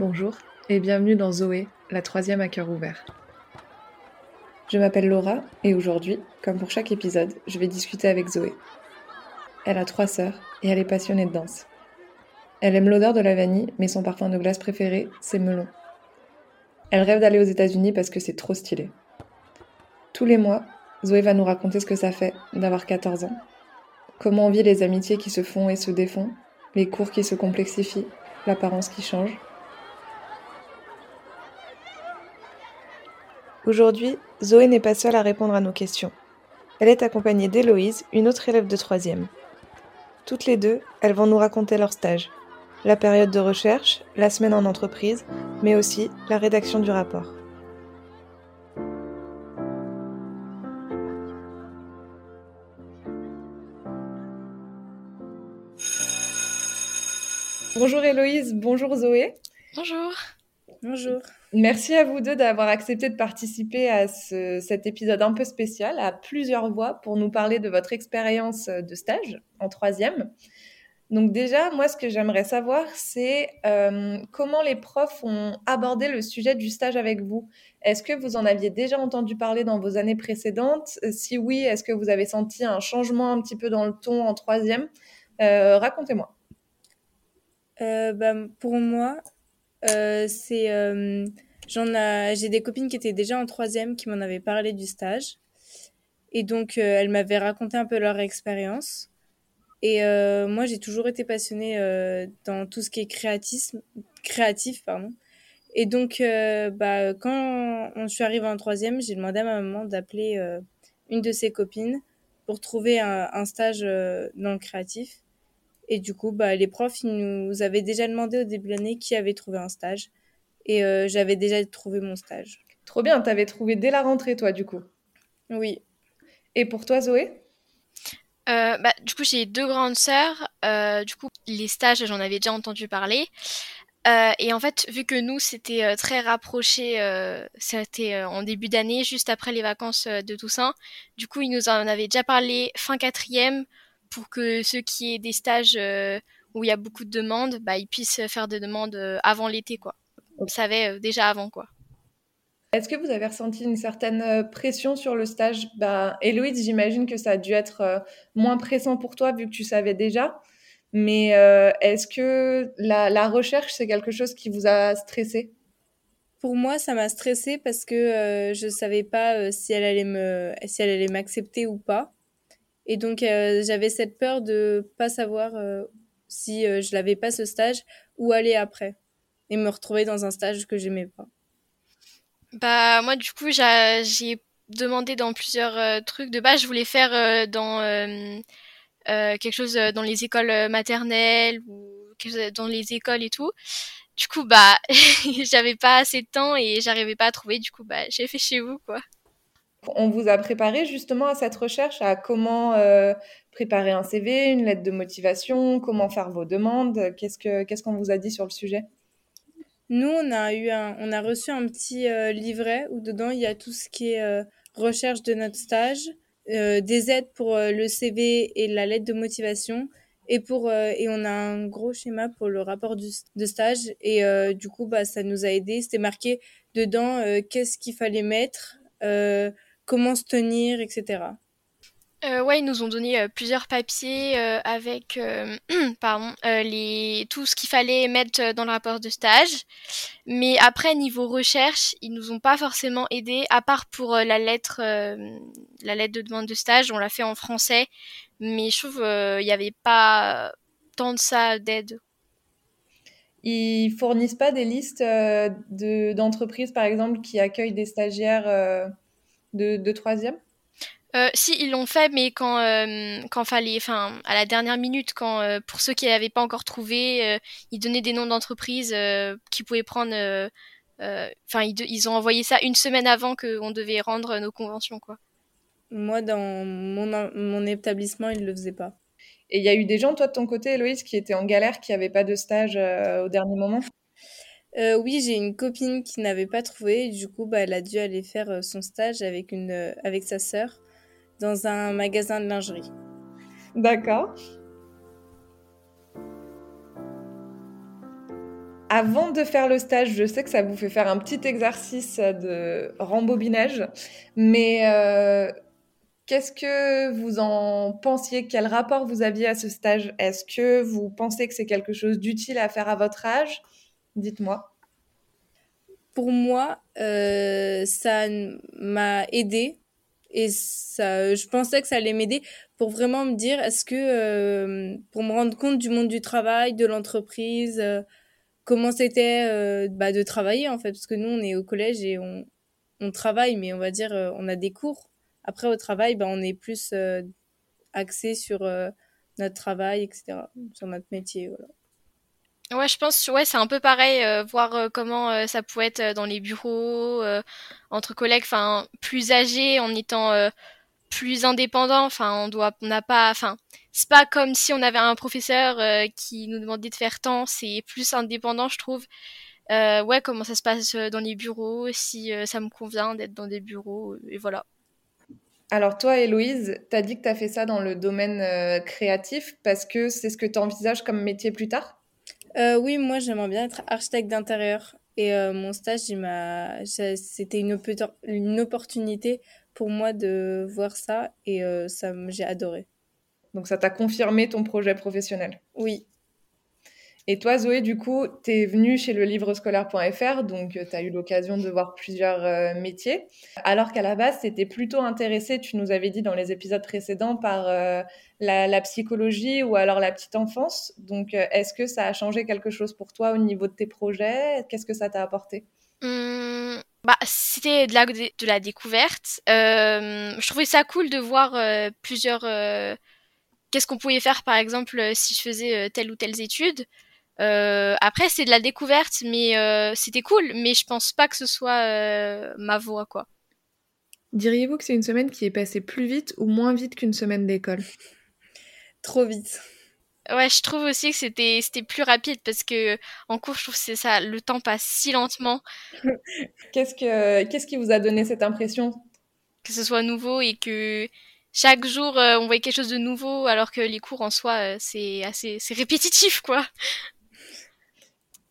Bonjour et bienvenue dans Zoé, la troisième à cœur ouvert. Je m'appelle Laura et aujourd'hui, comme pour chaque épisode, je vais discuter avec Zoé. Elle a trois sœurs et elle est passionnée de danse. Elle aime l'odeur de la vanille, mais son parfum de glace préféré, c'est melon. Elle rêve d'aller aux États-Unis parce que c'est trop stylé. Tous les mois, Zoé va nous raconter ce que ça fait d'avoir 14 ans, comment on vit les amitiés qui se font et se défont, les cours qui se complexifient, l'apparence qui change. Aujourd'hui, Zoé n'est pas seule à répondre à nos questions. Elle est accompagnée d'Héloïse, une autre élève de troisième. Toutes les deux, elles vont nous raconter leur stage, la période de recherche, la semaine en entreprise, mais aussi la rédaction du rapport. Bonjour Héloïse, bonjour Zoé. Bonjour. Bonjour. Merci à vous deux d'avoir accepté de participer à cet épisode un peu spécial à plusieurs voix pour nous parler de votre expérience de stage en troisième. Donc déjà, moi, ce que j'aimerais savoir, c'est euh, comment les profs ont abordé le sujet du stage avec vous. Est-ce que vous en aviez déjà entendu parler dans vos années précédentes? Si oui, est-ce que vous avez senti un changement un petit peu dans le ton en troisième? Euh, Racontez-moi. Euh, bah, pour moi, c'est euh, j'ai des copines qui étaient déjà en troisième qui m'en avaient parlé du stage. Et donc elles m'avaient raconté un peu leur expérience. Et moi j'ai toujours été passionnée dans tout ce qui est créatisme créatif pardon. Et donc bah quand on, suis arrivée en troisième j'ai demandé à ma maman d'appeler une de ses copines pour trouver un, un stage dans le créatif et du coup, bah, les profs, ils nous avaient déjà demandé au début de l'année qui avait trouvé un stage. Et euh, j'avais déjà trouvé mon stage. Trop bien, t'avais trouvé dès la rentrée, toi, du coup. Oui. Et pour toi, Zoé? Euh, bah, du coup, j'ai deux grandes sœurs. Euh, du coup, les stages, j'en avais déjà entendu parler. et en fait, vu que nous, c'était très rapproché, c'était en début d'année, juste après les vacances de Toussaint. Du coup, ils nous en avaient déjà parlé fin quatrième pour que ceux qui aient des stages euh, où il y a beaucoup de demandes, bah, ils puissent faire des demandes euh, avant l'été, quoi. On le savait euh, déjà avant, quoi. Est-ce que vous avez ressenti une certaine pression sur le stage? Bah, Héloïse, j'imagine que ça a dû être moins pressant pour toi vu que tu savais déjà. Mais est-ce que la, recherche, c'est quelque chose qui vous a stressé? Pour moi, ça m'a stressé parce que je ne savais pas si elle allait me, si elle allait m'accepter ou pas. Et donc, euh, j'avais cette peur de pas savoir euh, si euh, je l'avais pas ce stage, où aller après. Et me retrouver dans un stage que j'aimais pas. Bah, moi, du coup, j'ai demandé dans plusieurs trucs. De base, je voulais faire dans quelque chose dans les écoles maternelles ou dans les écoles et tout. Du coup, bah, j'avais pas assez de temps et j'arrivais pas à trouver. Du coup, bah, j'ai fait chez vous, quoi. On vous a préparé justement à cette recherche, à comment euh, préparer un CV, une lettre de motivation, comment faire vos demandes? Qu'est-ce que qu'est-ce qu'on vous a dit sur le sujet? Nous, on a eu on a reçu un petit euh, livret où dedans il y a tout ce qui est euh, recherche de notre stage, des aides pour le CV et la lettre de motivation. Et, pour, et on a un gros schéma pour le rapport de stage. Et du coup, bah, ça nous a aidé. C'était marqué dedans qu'est-ce qu'il fallait mettre, comment se tenir, etc. Euh, ouais, ils nous ont donné euh, plusieurs papiers euh, avec pardon, les, tout ce qu'il fallait mettre dans le rapport de stage. Mais après, niveau recherche, ils nous ont pas forcément aidés, à part pour la lettre, la lettre de demande de stage. On l'a fait en français, mais je trouve il n'y avait pas tant de ça d'aide. Ils fournissent pas des listes d'entreprises, par exemple, qui accueillent des stagiaires de, troisième? Euh, si ils l'ont fait, mais quand euh, quand fallait, enfin à la dernière minute, quand euh, pour ceux qui n'avaient pas encore trouvé, ils donnaient des noms d'entreprises qui pouvaient prendre. Enfin, ils, ils, ont envoyé ça une semaine avant qu'on devait rendre nos conventions, quoi. Moi, dans mon, mon établissement, ils ne le faisaient pas. Et il y a eu des gens, toi de ton côté, Héloïse, qui étaient en galère, qui n'avaient pas de stage au dernier moment? Euh, oui, j'ai une copine qui n'avait pas trouvé. du coup, bah, elle a dû aller faire euh, son stage avec, une, euh, avec sa sœur dans un magasin de lingerie. D'accord. avant de faire le stage, je sais que ça vous fait faire un petit exercice de rembobinage, mais qu'est-ce que vous en pensiez? Quel rapport vous aviez à ce stage? Est-ce que vous pensez que c'est quelque chose d'utile à faire à votre âge? Dites-moi. Pour moi, euh, ça m'a aidé et ça, je pensais que ça allait m'aider pour vraiment me dire, est-ce que, euh, pour me rendre compte du monde du travail, de l'entreprise, euh, comment c'était bah, de travailler en fait, parce que nous on est au collège et on, on travaille, mais on va dire, on a des cours. Après au travail, bah, on est plus axé sur notre travail, etc., sur notre métier. Ouais, je pense, ouais, c'est un peu pareil, euh, voir euh, comment euh, ça pouvait être dans les bureaux, entre collègues, enfin, plus âgés, en étant plus indépendant. Enfin, on doit, on n'a pas, enfin, c'est pas comme si on avait un professeur qui nous demandait de faire tant. C'est plus indépendant, je trouve. ouais, comment ça se passe dans les bureaux, si ça me convient d'être dans des bureaux, et voilà. Alors toi, Héloïse, tu as dit que tu as fait ça dans le domaine créatif parce que c'est ce que tu envisages comme métier plus tard? Euh, oui, moi j'aimerais bien être architecte d'intérieur. Et euh, mon stage, il m'a, c'était une, une opportunité pour moi de voir ça et euh, ça, j'ai adoré. Donc ça t'a confirmé ton projet professionnel? Oui. Et toi, Zoé, du coup, tu es venue chez le livrescolaire.fr, donc tu as eu l'occasion de voir plusieurs métiers. Alors qu'à la base, tu étais plutôt intéressée, tu nous avais dit dans les épisodes précédents, par la, psychologie ou alors la petite enfance. Donc, euh, est-ce que ça a changé quelque chose pour toi au niveau de tes projets? Qu'est-ce que ça t'a apporté? Mmh, bah, C'était de la, de la découverte. Euh, je trouvais ça cool de voir euh, plusieurs... Qu'est-ce qu'on pouvait faire, par exemple, si je faisais telle ou telle étude après, c'est de la découverte, mais c'était cool. Mais je pense pas que ce soit ma voie, quoi. Diriez-vous que c'est une semaine qui est passée plus vite ou moins vite qu'une semaine d'école? Trop vite. Ouais, je trouve aussi que c'était c'était plus rapide parce que en cours, je trouve que c'est ça, le temps passe si lentement. qu'est-ce que qu'est-ce qui vous a donné cette impression? Que ce soit nouveau et que chaque jour euh, on voit quelque chose de nouveau, alors que les cours en soi euh, c'est assez c'est répétitif quoi.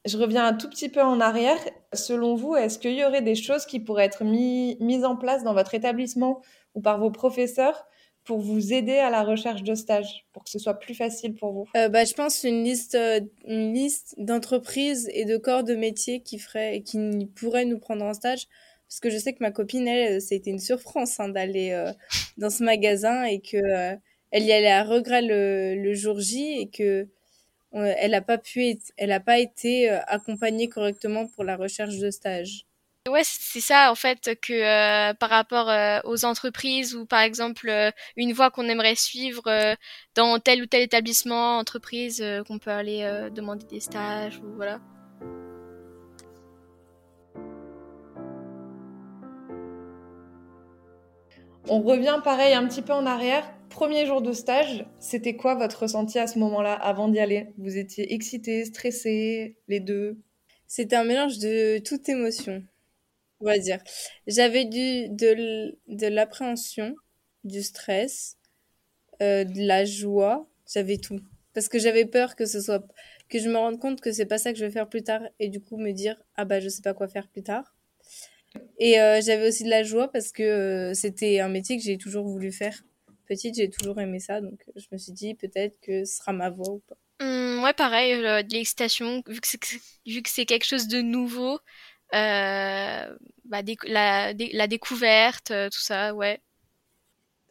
Je reviens un tout petit peu en arrière. Selon vous, est-ce qu'il y aurait des choses qui pourraient être mises en place dans votre établissement ou par vos professeurs pour vous aider à la recherche de stage, pour que ce soit plus facile pour vous? Euh, bah, Je pense une liste, euh, une liste d'entreprises et de corps de métier qui, ferait, qui pourraient nous prendre en stage. Parce que je sais que ma copine, elle, c'était une surprise hein, d'aller euh, dans ce magasin et que elle y allait à regret le, le jour J et que elle n'a pas pu, elle a pas été accompagnée correctement pour la recherche de stage. Ouais, c'est ça en fait que euh, par rapport euh, aux entreprises ou par exemple euh, une voie qu'on aimerait suivre dans tel ou tel établissement, entreprise, qu'on peut aller demander des stages ou voilà. On revient pareil un petit peu en arrière. Premier jour de stage, c'était quoi votre ressenti à ce moment-là avant d'y aller? Vous étiez excité, stressé, les deux? C'était un mélange de toute émotion on va dire. J'avais du, de, l'appréhension, du stress, euh, de la joie, j'avais tout. Parce que j'avais peur que ce soit, que je me rende compte que c'est pas ça que je vais faire plus tard et du coup me dire, ah bah je sais pas quoi faire plus tard. Et euh, j'avais aussi de la joie parce que euh, c'était un métier que j'ai toujours voulu faire. Petite, j'ai toujours aimé ça, donc je me suis dit peut-être que ce sera ma voie ou pas. Mmh, ouais, pareil, de l'excitation, vu que c'est quelque chose de nouveau, euh, bah, la, la, découverte, euh, tout ça, ouais.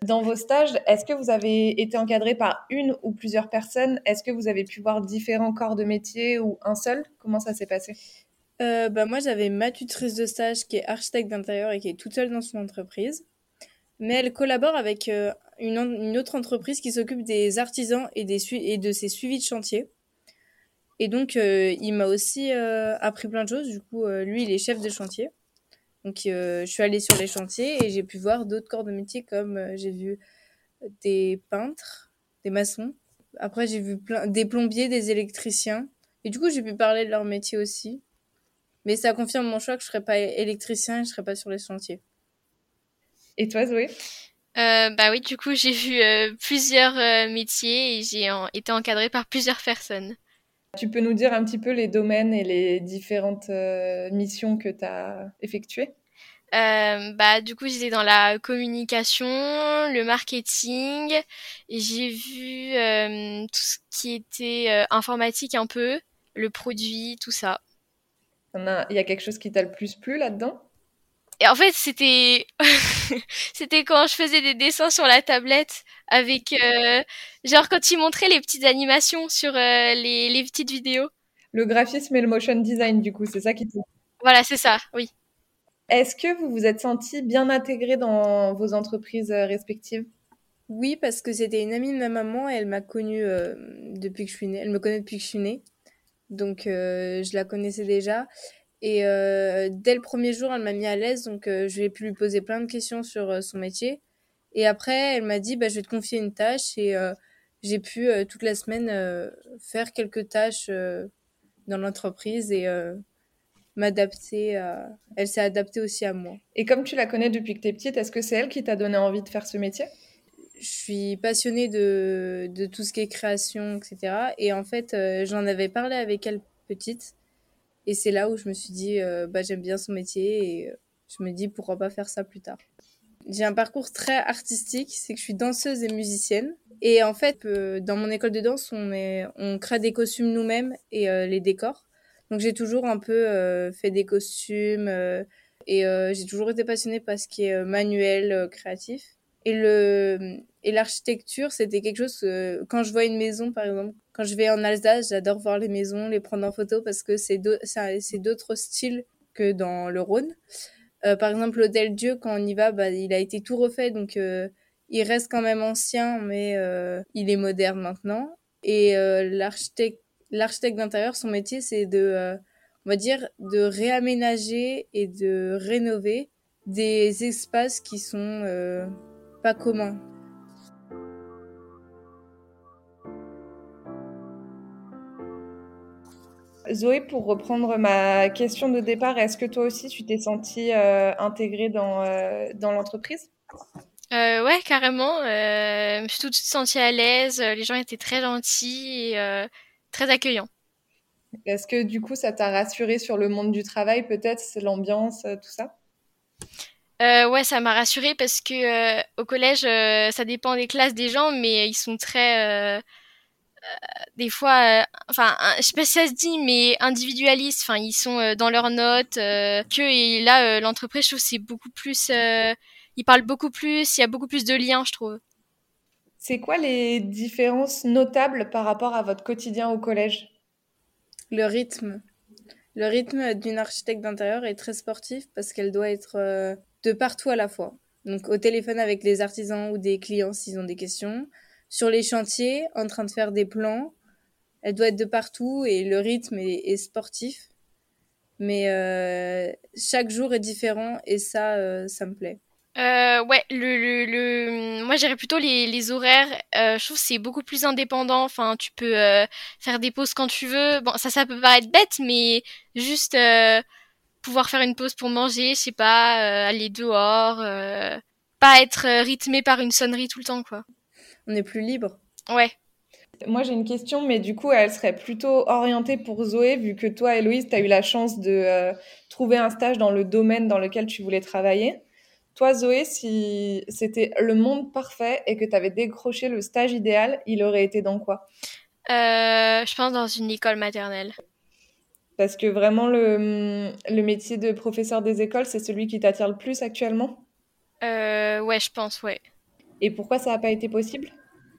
Dans vos stages, est-ce que vous avez été encadré par une ou plusieurs personnes? Est-ce que vous avez pu voir différents corps de métier ou un seul? Comment ça s'est passé? Euh, bah moi, j'avais ma tutrice de stage qui est architecte d'intérieur et qui est toute seule dans son entreprise. Mais elle collabore avec une, autre entreprise qui s'occupe des artisans et, des et de ses suivis de chantier. Et donc, euh, il m'a aussi euh, appris plein de choses. Du coup, euh, lui, il est chef de chantier. Donc, je suis allée sur les chantiers et j'ai pu voir d'autres corps de métier comme j'ai vu des peintres, des maçons. Après, j'ai vu plein, des plombiers, des électriciens. Et du coup, j'ai pu parler de leur métier aussi. Mais ça confirme mon choix que je serais pas électricien et je serais pas sur les chantiers. Et toi, Zoé? Bah oui, du coup, j'ai vu plusieurs métiers et j'ai été encadrée par plusieurs personnes. Tu peux nous dire un petit peu les domaines et les différentes missions que tu as effectuées? Euh, bah du coup j'étais dans la communication, le marketing, et j'ai vu euh, tout ce qui était euh, informatique un peu, le produit, tout ça. Il y a quelque chose qui t'a le plus plu là-dedans? Et en fait c'était c'était quand je faisais des dessins sur la tablette avec genre quand ils montraient les petites animations sur les, les petites vidéos. Le graphisme et le motion design du coup, c'est ça qui te... Voilà, c'est ça, oui. Est-ce que vous vous êtes senti bien intégré dans vos entreprises euh, respectives? Oui, parce que c'était une amie de ma maman et elle m'a connue euh, depuis que je suis née. Elle me connaît depuis que je suis née. Donc, euh, je la connaissais déjà. Et dès le premier jour, elle m'a mis à l'aise. Donc, je vais pu lui poser plein de questions sur son métier. Et après, elle m'a dit, bah, je vais te confier une tâche. Et j'ai pu, toute la semaine, faire quelques tâches dans l'entreprise. Et m'adapter. Elle s'est adaptée aussi à moi. Et comme tu la connais depuis que tu es petite, est-ce que c'est elle qui t'a donné envie de faire ce métier? Je suis passionnée de, de, tout ce qui est création, etc. Et en fait, euh, j'en avais parlé avec elle petite. Et c'est là où je me suis dit, euh, bah, j'aime bien son métier et euh, je me dis pourquoi pas faire ça plus tard. J'ai un parcours très artistique, c'est que je suis danseuse et musicienne. Et en fait, dans mon école de danse, on, est, on crée des costumes nous-mêmes et les décors. Donc j'ai toujours un peu euh, fait des costumes euh, et euh, j'ai toujours été passionnée par ce qui est manuel, créatif. Et le et l'architecture, c'était quelque chose quand je vois une maison par exemple, quand je vais en Alsace, j'adore voir les maisons, les prendre en photo parce que c'est d'autres styles que dans le Rhône. par exemple, l'hôtel Dieu, quand on y va, bah, il a été tout refait, donc il reste quand même ancien, mais il est moderne maintenant. Et l'architecte d'intérieur, son métier, c'est de, euh, on va dire, de réaménager et de rénover des espaces qui sont euh, pas communs. Zoé, pour reprendre ma question de départ, est-ce que toi aussi tu t'es sentie euh, intégrée dans, dans l'entreprise? Ouais, carrément. je me suis tout de suite sentie à l'aise. Les gens étaient très gentils. Et, très accueillant. Est-ce que du coup, ça t'a rassuré sur le monde du travail, peut-être, l'ambiance, euh, tout ça? Euh, ouais, ça m'a rassuré parce que euh, au collège, ça dépend des classes des gens, mais ils sont très, des fois, enfin, je sais pas si ça se dit, mais individualistes. Enfin, ils sont dans leurs notes. que et là, l'entreprise, je trouve, c'est beaucoup plus. ils parlent beaucoup plus. Il y a beaucoup plus de liens, je trouve. C'est quoi les différences notables par rapport à votre quotidien au collège? Le rythme. Le rythme d'une architecte d'intérieur est très sportif parce qu'elle doit être euh, de partout à la fois. Donc au téléphone avec les artisans ou des clients s'ils ont des questions, sur les chantiers en train de faire des plans. Elle doit être de partout et le rythme est, sportif. Mais euh, chaque jour est différent et ça, euh, ça me plaît. Euh, ouais, le, le, moi j'irais plutôt les, horaires. Je trouve c'est beaucoup plus indépendant. Enfin, tu peux faire des pauses quand tu veux. Bon, ça, ça peut paraître bête, mais juste pouvoir faire une pause pour manger, je sais pas, euh, aller dehors, pas être rythmé par une sonnerie tout le temps, quoi. On est plus libre. Ouais. Moi j'ai une question, mais du coup elle serait plutôt orientée pour Zoé, vu que toi, Héloïse, tu as eu la chance de trouver un stage dans le domaine dans lequel tu voulais travailler. Toi, Zoé, si c'était le monde parfait et que tu avais décroché le stage idéal, il aurait été dans quoi? Euh, Je pense dans une école maternelle. Parce que vraiment, le, le métier de professeur des écoles, c'est celui qui t'attire le plus actuellement? Euh, Ouais, je pense, ouais. Et pourquoi ça n'a pas été possible?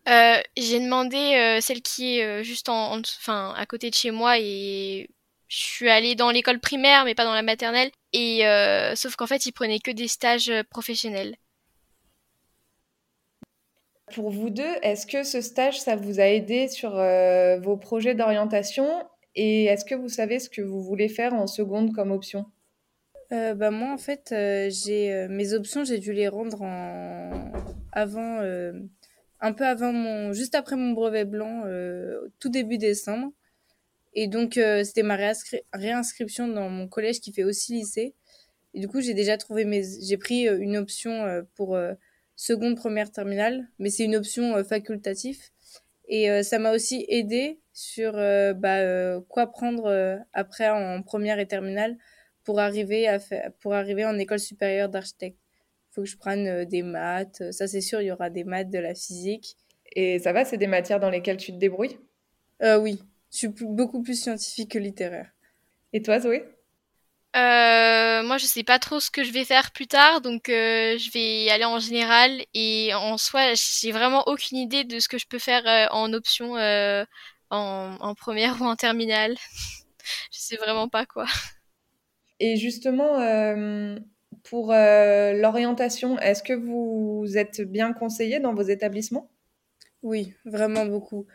Euh, J'ai demandé euh, celle qui est juste en, enfin, à côté de chez moi et je suis allée dans l'école primaire, mais pas dans la maternelle. Et euh, sauf qu'en fait, ils prenaient que des stages euh, professionnels. Pour vous deux, est-ce que ce stage, ça vous a aidé sur euh, vos projets d'orientation? Et est-ce que vous savez ce que vous voulez faire en seconde comme option? Bah moi, en fait, j'ai mes options, j'ai dû les rendre en avant, un peu avant mon, juste après mon brevet blanc, tout début décembre. Et donc, euh, c'était ma réinscription dans mon collège qui fait aussi lycée. Et du coup, j'ai déjà trouvé mes. J'ai pris euh, une option euh, pour seconde, première terminale, mais c'est une option facultative. Et ça m'a aussi aidé sur bah, quoi prendre après en première et terminale pour arriver, à faire, pour arriver en école supérieure d'architecte. Il faut que je prenne des maths. Ça, c'est sûr, il y aura des maths, de la physique. Et ça va, c'est des matières dans lesquelles tu te débrouilles? Oui, je suis beaucoup plus scientifique que littéraire. Et toi, Zoé? Euh, moi, je sais pas trop ce que je vais faire plus tard, donc euh, je vais aller en général. Et en soi, j'ai vraiment aucune idée de ce que je peux faire euh, en option en, en, première ou en terminale. je sais vraiment pas quoi. Et justement, pour l'orientation, est-ce que vous êtes bien conseillé dans vos établissements? Oui, vraiment beaucoup.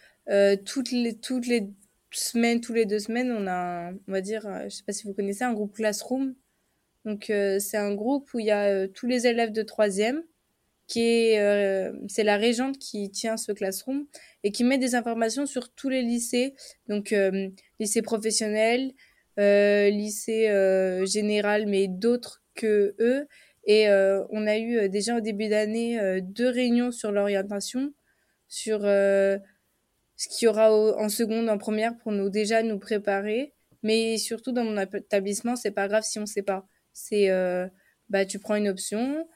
toutes les toutes les semaine, tous les deux semaines, on a, on va dire, euh, je sais pas si vous connaissez, un groupe Classroom. Donc, euh, c'est un groupe où il y a euh, tous les élèves de troisième, qui est, c'est la régente qui tient ce Classroom et qui met des informations sur tous les lycées. Donc, lycée professionnel, lycée général, mais d'autres que eux. Et on a eu déjà au début d'année deux réunions sur l'orientation, sur ce qu'il y aura en seconde, en première pour nous déjà nous préparer. Mais surtout dans mon établissement, c'est pas grave si on sait pas. C'est euh, bah tu prends une option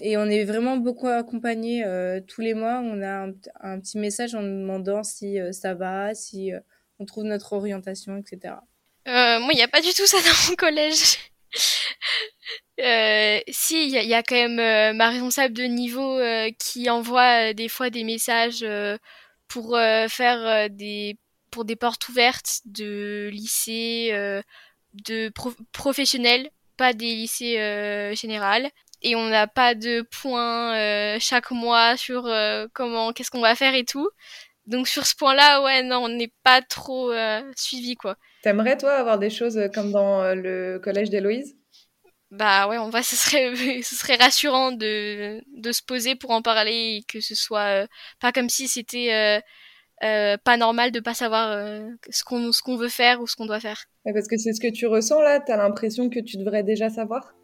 et on est vraiment beaucoup accompagné euh, tous les mois. On a un, petit message en demandant si euh, ça va, si on trouve notre orientation, etc. moi, il n'y a pas du tout ça dans mon collège. Euh, si, il y, a quand même ma responsable de niveau qui envoie des fois des messages pour euh, faire euh, des pour des portes ouvertes de lycées euh, de professionnels, pas des lycées généraux et on n'a pas de points chaque mois sur comment qu'est-ce qu'on va faire et tout. Donc sur ce point-là, ouais, non, on n'est pas trop suivi quoi. T'aimerais toi avoir des choses comme dans le collège d'Héloïse? Bah ouais, en vrai, ce serait ce serait rassurant de de se poser pour en parler et que ce soit pas comme si c'était euh, pas normal de pas savoir euh, ce qu'on ce qu'on veut faire ou ce qu'on doit faire. parce que c'est ce que tu ressens là, t'as l'impression que tu devrais déjà savoir?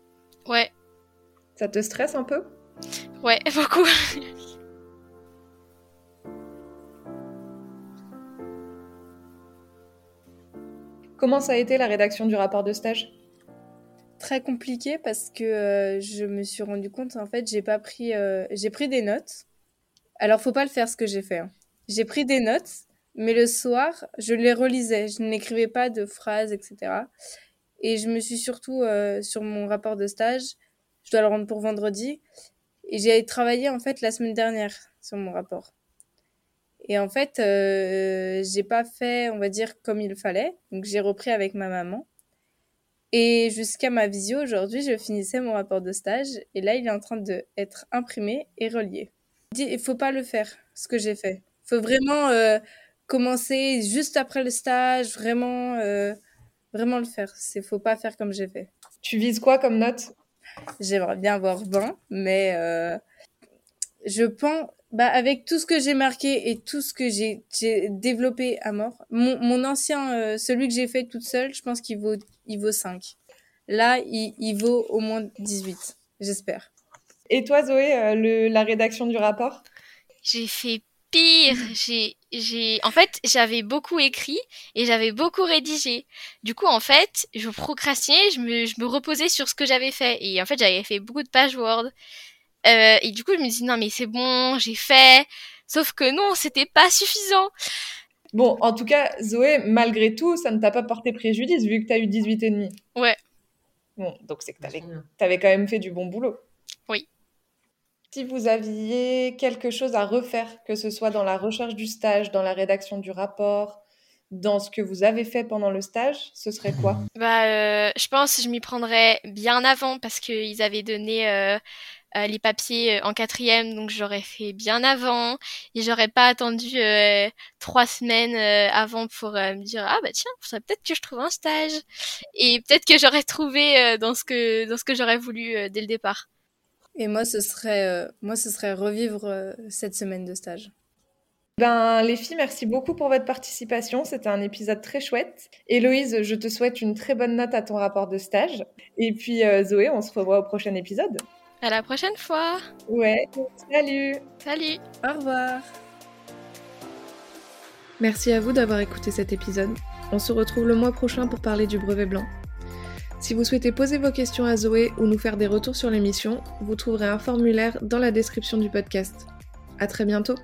Ouais. Ça te stresse un peu? Ouais, beaucoup. Comment ça a été la rédaction du rapport de stage? Très compliqué parce que euh, je me suis rendu compte en fait j'ai pas pris j'ai pris des notes. Alors faut pas le faire ce que j'ai fait. Hein. J'ai pris des notes, mais le soir, je les relisais. Je n'écrivais pas de phrases, etc. Et je me suis surtout, euh, sur mon rapport de stage, je dois le rendre pour vendredi. Et j'ai travaillé, en fait, la semaine dernière sur mon rapport. Et en fait, euh, j'ai pas fait, on va dire, comme il fallait. Donc, j'ai repris avec ma maman. Et jusqu'à ma visio aujourd'hui, je finissais mon rapport de stage. Et là, il est en train d'être imprimé et relié. Il faut pas le faire, ce que j'ai fait faut vraiment euh, commencer juste après le stage, vraiment, euh, vraiment le faire. C'est faut pas faire comme j'ai fait. Tu vises quoi comme note? J'aimerais bien avoir 20, mais euh, je pense, bah, avec tout ce que j'ai marqué et tout ce que j'ai développé à mort, mon, mon ancien, celui que j'ai fait toute seule, je pense qu'il vaut, il vaut 5. Là, il, il vaut au moins 18, j'espère. Et toi, Zoé, le, la rédaction du rapport? J'ai fait pire. J'ai, j'ai, en fait, j'avais beaucoup écrit et j'avais beaucoup rédigé. Du coup, en fait, je procrastinais, je me, je me reposais sur ce que j'avais fait. Et en fait, j'avais fait beaucoup de pages Word. Euh, et du coup, je me dis non, mais c'est bon, j'ai fait. Sauf que non, c'était pas suffisant. Bon, en tout cas, Zoé, malgré tout, ça ne t'a pas porté préjudice vu que tu as eu 18 et demi. Ouais. Bon, donc c'est que tu avais quand même fait du bon boulot. Si vous aviez quelque chose à refaire, que ce soit dans la recherche du stage, dans la rédaction du rapport, dans ce que vous avez fait pendant le stage, ce serait quoi? Bah, euh, je pense que je m'y prendrais bien avant parce qu'ils avaient donné euh, euh, les papiers en quatrième, donc j'aurais fait bien avant. Et j'aurais pas attendu trois semaines avant pour me dire ah bah tiens, faudrait peut-être que je trouve un stage. Et peut-être que j'aurais trouvé dans ce que dans ce que j'aurais voulu dès le départ. Et moi, ce serait, euh, moi, ce serait revivre euh, cette semaine de stage. Ben, les filles, merci beaucoup pour votre participation. C'était un épisode très chouette. Héloïse, je te souhaite une très bonne note à ton rapport de stage. Et puis, euh, Zoé, on se revoit au prochain épisode. À la prochaine fois. Ouais, salut. Salut. Au revoir. Merci à vous d'avoir écouté cet épisode. On se retrouve le mois prochain pour parler du brevet blanc. Si vous souhaitez poser vos questions à Zoé ou nous faire des retours sur l'émission, vous trouverez un formulaire dans la description du podcast. À très bientôt!